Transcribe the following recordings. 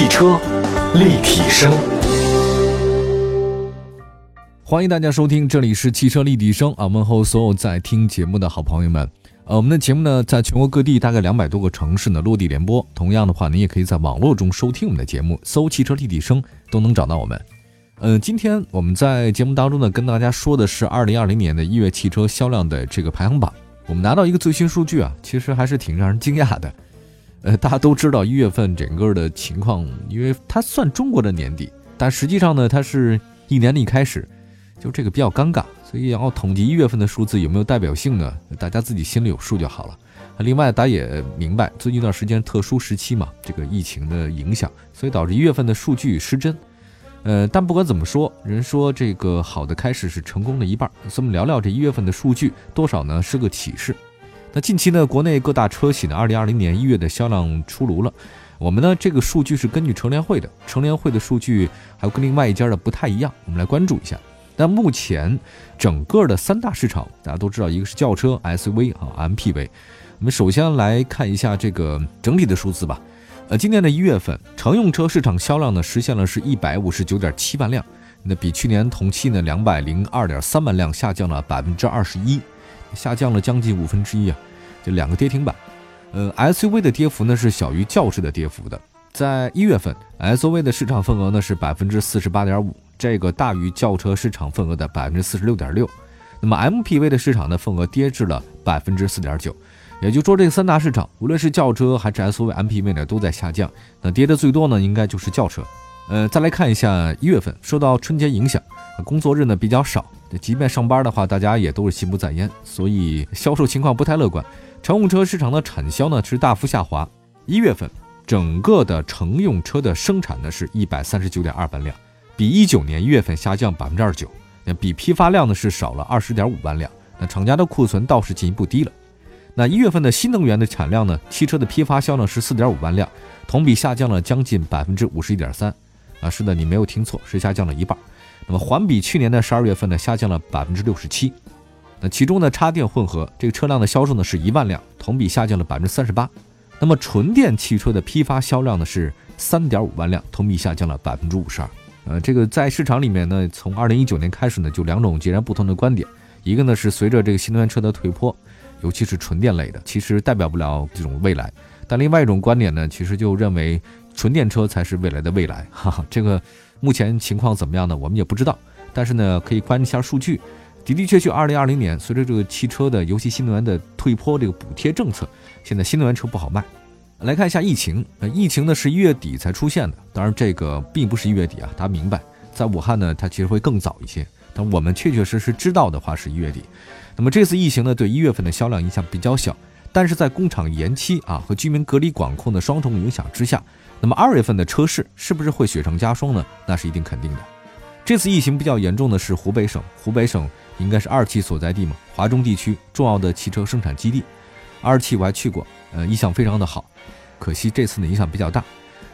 汽车立体声，欢迎大家收听，这里是汽车立体声啊！问候所有在听节目的好朋友们。呃，我们的节目呢，在全国各地大概两百多个城市呢落地联播。同样的话，你也可以在网络中收听我们的节目，搜“汽车立体声”都能找到我们。呃，今天我们在节目当中呢，跟大家说的是二零二零年的一月汽车销量的这个排行榜。我们拿到一个最新数据啊，其实还是挺让人惊讶的。呃，大家都知道一月份整个的情况，因为它算中国的年底，但实际上呢，它是一年的一开始，就这个比较尴尬，所以要统计一月份的数字有没有代表性呢？大家自己心里有数就好了。另外，大家也明白，最近一段时间特殊时期嘛，这个疫情的影响，所以导致一月份的数据失真。呃，但不管怎么说，人说这个好的开始是成功的一半，所以我们聊聊这一月份的数据，多少呢是个启示。那近期呢，国内各大车企呢，二零二零年一月的销量出炉了。我们呢，这个数据是根据乘联会的，乘联会的数据还有跟另外一家的不太一样，我们来关注一下。但目前整个的三大市场，大家都知道，一个是轿车、SUV 啊、MPV。我们首先来看一下这个整体的数字吧。呃，今年的一月份，乘用车市场销量呢，实现了是一百五十九点七万辆，那比去年同期呢，两百零二点三万辆下降了百分之二十一。下降了将近五分之一啊，这两个跌停板。呃，SUV 的跌幅呢是小于轿车的跌幅的。在一月份，SUV 的市场份额呢是百分之四十八点五，这个大于轿车市场份额的百分之四十六点六。那么 MPV 的市场的份额跌至了百分之四点九，也就说这三大市场，无论是轿车还是 SUV、MPV 呢都在下降。那跌的最多呢，应该就是轿车。呃，再来看一下一月份，受到春节影响，工作日呢比较少。即便上班的话，大家也都是心不在焉，所以销售情况不太乐观。乘用车市场的产销呢是大幅下滑。一月份，整个的乘用车的生产呢是一百三十九点二万辆，比一九年一月份下降百分之二十九。那比批发量呢是少了二十点五万辆。那厂家的库存倒是进一步低了。那一月份的新能源的产量呢，汽车的批发销量是四点五万辆，同比下降了将近百分之五十一点三。啊，是的，你没有听错，是下降了一半。那么环比去年的十二月份呢，下降了百分之六十七。那其中呢，插电混合这个车辆的销售呢是一万辆，同比下降了百分之三十八。那么纯电汽车的批发销量呢是三点五万辆，同比下降了百分之五十二。呃，这个在市场里面呢，从二零一九年开始呢，就两种截然不同的观点。一个呢是随着这个新能源车的退坡，尤其是纯电类的，其实代表不了这种未来。但另外一种观点呢，其实就认为。纯电车才是未来的未来，哈哈，这个目前情况怎么样呢？我们也不知道。但是呢，可以关一下数据，的的确确，二零二零年随着这个汽车的，尤其新能源的退坡，这个补贴政策，现在新能源车不好卖。来看一下疫情，呃，疫情呢是一月底才出现的，当然这个并不是一月底啊，大家明白，在武汉呢，它其实会更早一些。但我们确确实实知道的话是一月底。那么这次疫情呢，对一月份的销量影响比较小，但是在工厂延期啊和居民隔离管控的双重影响之下。那么二月份的车市是不是会雪上加霜呢？那是一定肯定的。这次疫情比较严重的是湖北省，湖北省应该是二汽所在地嘛，华中地区重要的汽车生产基地。二汽我还去过，呃，印象非常的好。可惜这次呢影响比较大。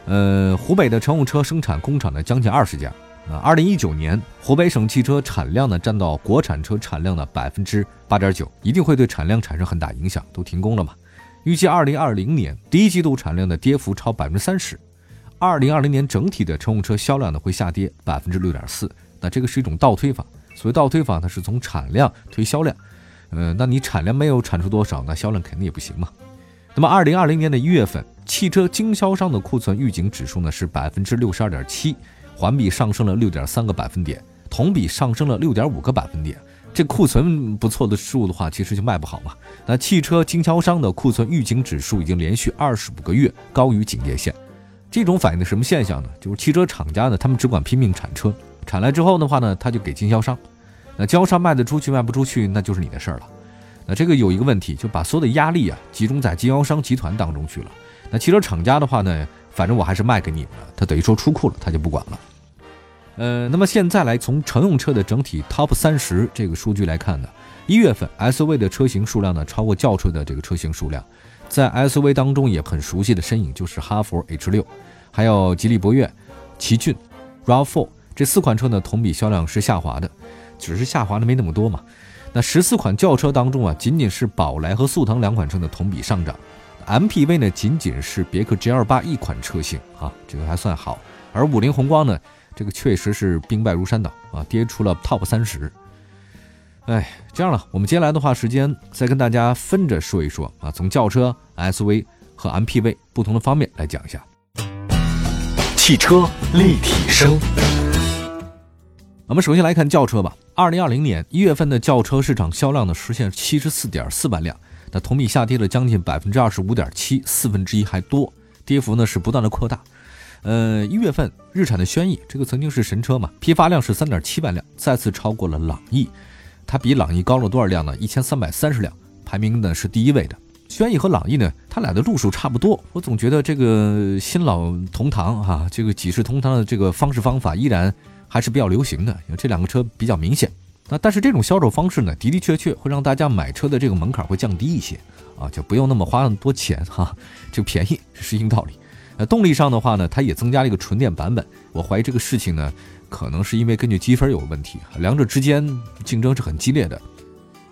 呃，湖北的乘用车生产工厂呢将近二十家。啊，二零一九年湖北省汽车产量呢占到国产车产量的百分之八点九，一定会对产量产生很大影响，都停工了嘛。预计二零二零年第一季度产量的跌幅超百分之三十，二零二零年整体的乘用车销量呢会下跌百分之六点四。那这个是一种倒推法，所谓倒推法，呢是从产量推销量。呃，那你产量没有产出多少，那销量肯定也不行嘛。那么二零二零年的一月份，汽车经销商的库存预警指数呢是百分之六十二点七，环比上升了六点三个百分点，同比上升了六点五个百分点。这库存不错的数的话，其实就卖不好嘛。那汽车经销商的库存预警指数已经连续二十五个月高于警戒线，这种反映的什么现象呢？就是汽车厂家呢，他们只管拼命产车，产来之后的话呢，他就给经销商，那经销商卖得出去卖不出去，那就是你的事儿了。那这个有一个问题，就把所有的压力啊集中在经销商集团当中去了。那汽车厂家的话呢，反正我还是卖给你们了，他等于说出库了，他就不管了。呃，那么现在来从乘用车的整体 TOP 三十这个数据来看呢，一月份 SUV 的车型数量呢超过轿车的这个车型数量，在 SUV 当中也很熟悉的身影就是哈弗 H 六，还有吉利博越、奇骏、RAV4 这四款车呢同比销量是下滑的，只是下滑的没那么多嘛。那十四款轿车当中啊，仅仅是宝来和速腾两款车的同比上涨，MPV 呢仅仅是别克 GL8 一款车型啊，这个还算好。而五菱宏光呢，这个确实是兵败如山倒啊，跌出了 TOP 三十。哎，这样了，我们接下来的话时间再跟大家分着说一说啊，从轿车、SUV 和 MPV 不同的方面来讲一下。汽车立体声。我们首先来看轿车吧。二零二零年一月份的轿车市场销量呢，实现七十四点四万辆，那同比下跌了将近百分之二十五点七，四分之一还多，跌幅呢是不断的扩大。呃，一月份日产的轩逸，这个曾经是神车嘛，批发量是三点七万辆，再次超过了朗逸，它比朗逸高了多少辆呢？一千三百三十辆，排名呢是第一位的。轩逸和朗逸呢，它俩的路数差不多，我总觉得这个新老同堂哈，这个几世同堂的这个方式方法依然。还是比较流行的，因为这两个车比较明显。那但是这种销售方式呢，的的确确会让大家买车的这个门槛会降低一些啊，就不用那么花那么多钱哈，就便宜是硬道理。那动力上的话呢，它也增加了一个纯电版本。我怀疑这个事情呢，可能是因为根据积分有问题，两者之间竞争是很激烈的。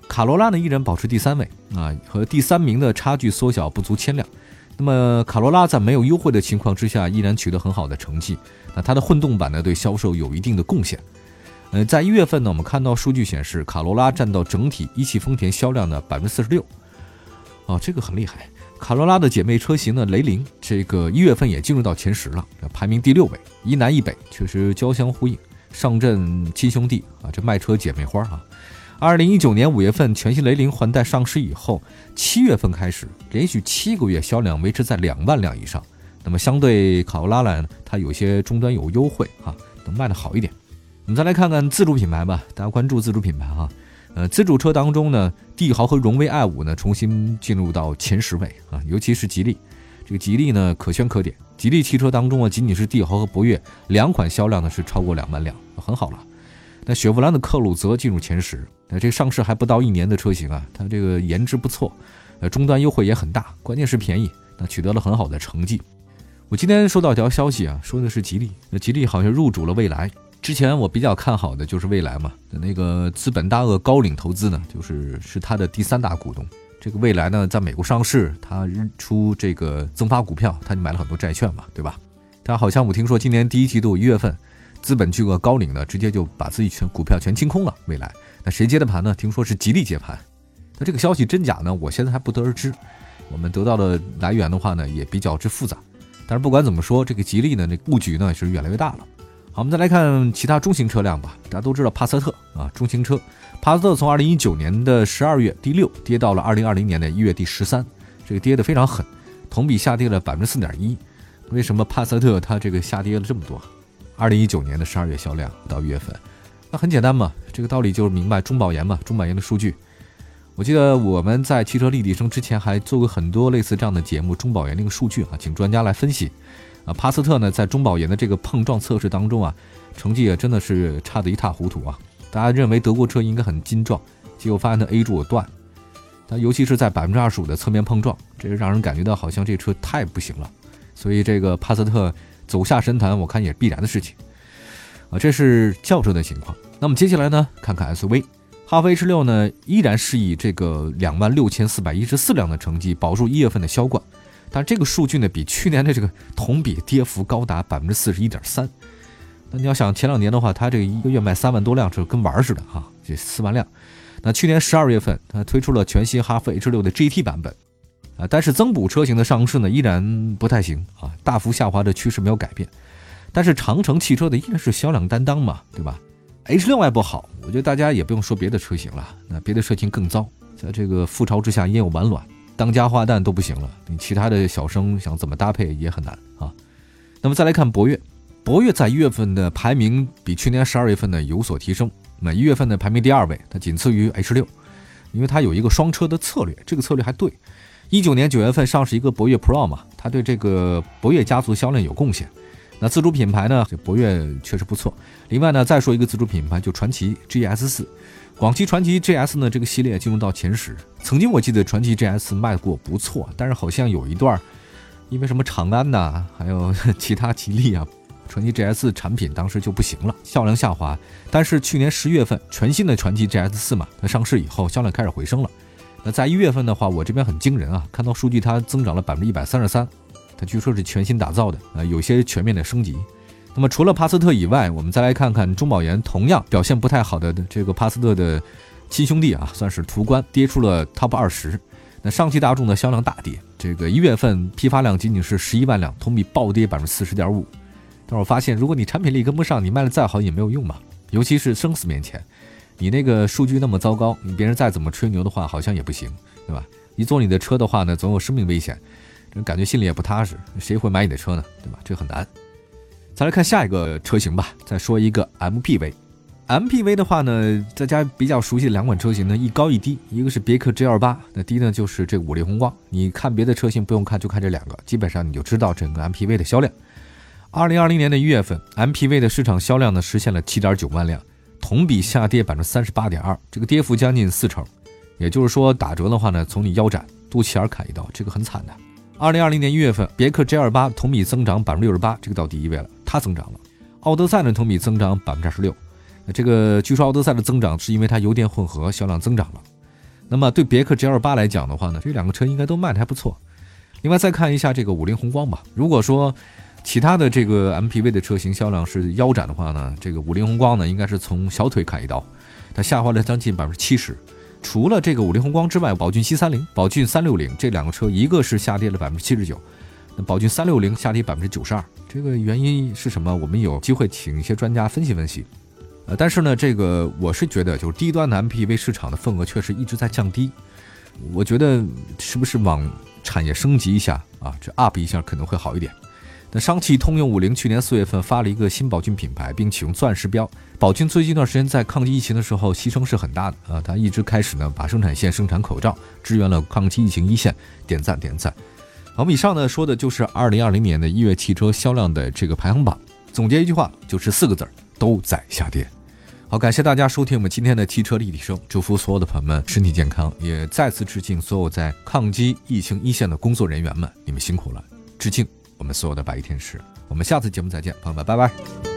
卡罗拉呢依然保持第三位啊，和第三名的差距缩小不足千辆。那么卡罗拉在没有优惠的情况之下，依然取得很好的成绩。那它的混动版呢，对销售有一定的贡献。呃，在一月份呢，我们看到数据显示，卡罗拉占到整体一汽丰田销量的百分之四十六。哦，这个很厉害。卡罗拉的姐妹车型呢，雷凌，这个一月份也进入到前十了，排名第六位，一南一北，确实交相呼应，上阵亲兄弟啊，这卖车姐妹花啊。二零一九年五月份，全新雷凌换代上市以后，七月份开始，连续七个月销量维持在两万辆以上。那么相对卡罗拉来，它有些终端有优惠啊，能卖得好一点。我们再来看看自主品牌吧，大家关注自主品牌哈。呃，自主车当中呢，帝豪和荣威 i 五呢重新进入到前十位啊，尤其是吉利，这个吉利呢可圈可点。吉利汽车当中啊，仅仅是帝豪和博越两款销量呢是超过两万辆，很好了。那雪佛兰的克鲁泽进入前十，那这上市还不到一年的车型啊，它这个颜值不错，呃，终端优惠也很大，关键是便宜，那取得了很好的成绩。我今天收到一条消息啊，说的是吉利，那吉利好像入主了蔚来。之前我比较看好的就是蔚来嘛，那个资本大鳄高瓴投资呢，就是是它的第三大股东。这个蔚来呢，在美国上市，它出这个增发股票，它就买了很多债券嘛，对吧？但好像我听说今年第一季度一月份。资本巨鳄高瓴呢，直接就把自己全股票全清空了。未来，那谁接的盘呢？听说是吉利接盘。那这个消息真假呢？我现在还不得而知。我们得到的来源的话呢，也比较之复杂。但是不管怎么说，这个吉利呢，这布局呢是越来越大了。好，我们再来看其他中型车辆吧。大家都知道帕萨特啊，中型车，帕萨特从二零一九年的十二月第六跌到了二零二零年的一月第十三，这个跌得非常狠，同比下跌了百分之四点一。为什么帕萨特它这个下跌了这么多？二零一九年的十二月销量到一月份，那很简单嘛，这个道理就是明白中保研嘛，中保研的数据。我记得我们在汽车立体声之前还做过很多类似这样的节目，中保研那个数据啊，请专家来分析。啊，帕萨特呢在中保研的这个碰撞测试当中啊，成绩也真的是差得一塌糊涂啊。大家认为德国车应该很精壮，结果发现它 A 柱断，它尤其是在百分之二十五的侧面碰撞，这让人感觉到好像这车太不行了。所以这个帕萨特。走下神坛，我看也是必然的事情啊。这是轿车的情况。那么接下来呢，看看 SUV，哈弗 H 六呢依然是以这个两万六千四百一十四辆的成绩保住一月份的销冠，但这个数据呢比去年的这个同比跌幅高达百分之四十一点三。那你要想前两年的话，它这个一个月卖三万多辆，这跟玩似的哈，这四万辆。那去年十二月份，它推出了全新哈弗 H 六的 GT 版本。啊，但是增补车型的上市呢，依然不太行啊，大幅下滑的趋势没有改变。但是长城汽车的依然是销量担当嘛，对吧？H 六还不好，我觉得大家也不用说别的车型了，那别的车型更糟，在这个覆巢之下焉有完卵，当家花旦都不行了，你其他的小生想怎么搭配也很难啊。那么再来看博越，博越在一月份的排名比去年十二月份呢有所提升，那一月份的排名第二位，它仅次于 H 六，因为它有一个双车的策略，这个策略还对。一九年九月份上市一个博越 Pro 嘛，它对这个博越家族销量有贡献。那自主品牌呢，这博越确实不错。另外呢，再说一个自主品牌，就传祺 GS 四，广汽传祺 GS 呢这个系列进入到前十。曾经我记得传祺 GS 卖过不错，但是好像有一段，因为什么长安呐，还有其他吉利啊，传祺 GS 产品当时就不行了，销量下滑。但是去年十月份全新的传祺 GS 四嘛，它上市以后销量开始回升了。那在一月份的话，我这边很惊人啊，看到数据它增长了百分之一百三十三，它据说是全新打造的啊，有些全面的升级。那么除了帕萨特以外，我们再来看看中保研同样表现不太好的这个帕萨特的亲兄弟啊，算是途观跌出了 TOP 二十。那上汽大众的销量大跌，这个一月份批发量仅仅是十一万辆，同比暴跌百分之四十点五。但我发现，如果你产品力跟不上，你卖的再好也没有用嘛。尤其是生死面前，你那个数据那么糟糕，你别人再怎么吹牛的话，好像也不行，对吧？一坐你的车的话呢，总有生命危险，感觉心里也不踏实，谁会买你的车呢？对吧？这很难。再来看下一个车型吧，再说一个 MPV。MPV 的话呢，大家比较熟悉的两款车型呢，一高一低，一个是别克 GL8，那低呢就是这五菱宏光。你看别的车型不用看，就看这两个，基本上你就知道整个 MPV 的销量。二零二零年的一月份，MPV 的市场销量呢实现了七点九万辆，同比下跌百分之三十八点二，这个跌幅将近四成。也就是说，打折的话呢，从你腰斩、肚脐眼砍一刀，这个很惨的。二零二零年一月份，别克 GL8 同比增长百分之六十八，这个到第一位了，它增长了。奥德赛呢，同比增长百分之二十六。那这个据说奥德赛的增长是因为它油电混合销量增长了。那么对别克 GL8 来讲的话呢，这两个车应该都卖的还不错。另外再看一下这个五菱宏光吧。如果说其他的这个 MPV 的车型销量是腰斩的话呢，这个五菱宏光呢应该是从小腿砍一刀，它下滑了将近百分之七十。除了这个五菱宏光之外，宝骏 C30、宝骏360这两个车，一个是下跌了百分之七十九，那宝骏360下跌百分之九十二。这个原因是什么？我们有机会请一些专家分析分析。呃，但是呢，这个我是觉得，就是低端的 MPV 市场的份额确实一直在降低。我觉得是不是往产业升级一下啊？这 up 一下可能会好一点。那上汽通用五菱去年四月份发了一个新宝骏品牌，并启用钻石标。宝骏最近一段时间在抗击疫情的时候牺牲是很大的啊，它一直开始呢把生产线生产口罩，支援了抗击疫情一线，点赞点赞。好，我们以上呢说的就是二零二零年的一月汽车销量的这个排行榜。总结一句话，就是四个字儿：都在下跌。好，感谢大家收听我们今天的汽车立体声，祝福所有的朋友们身体健康，也再次致敬所有在抗击疫情一线的工作人员们，你们辛苦了，致敬我们所有的白衣天使。我们下次节目再见，朋友们，拜拜。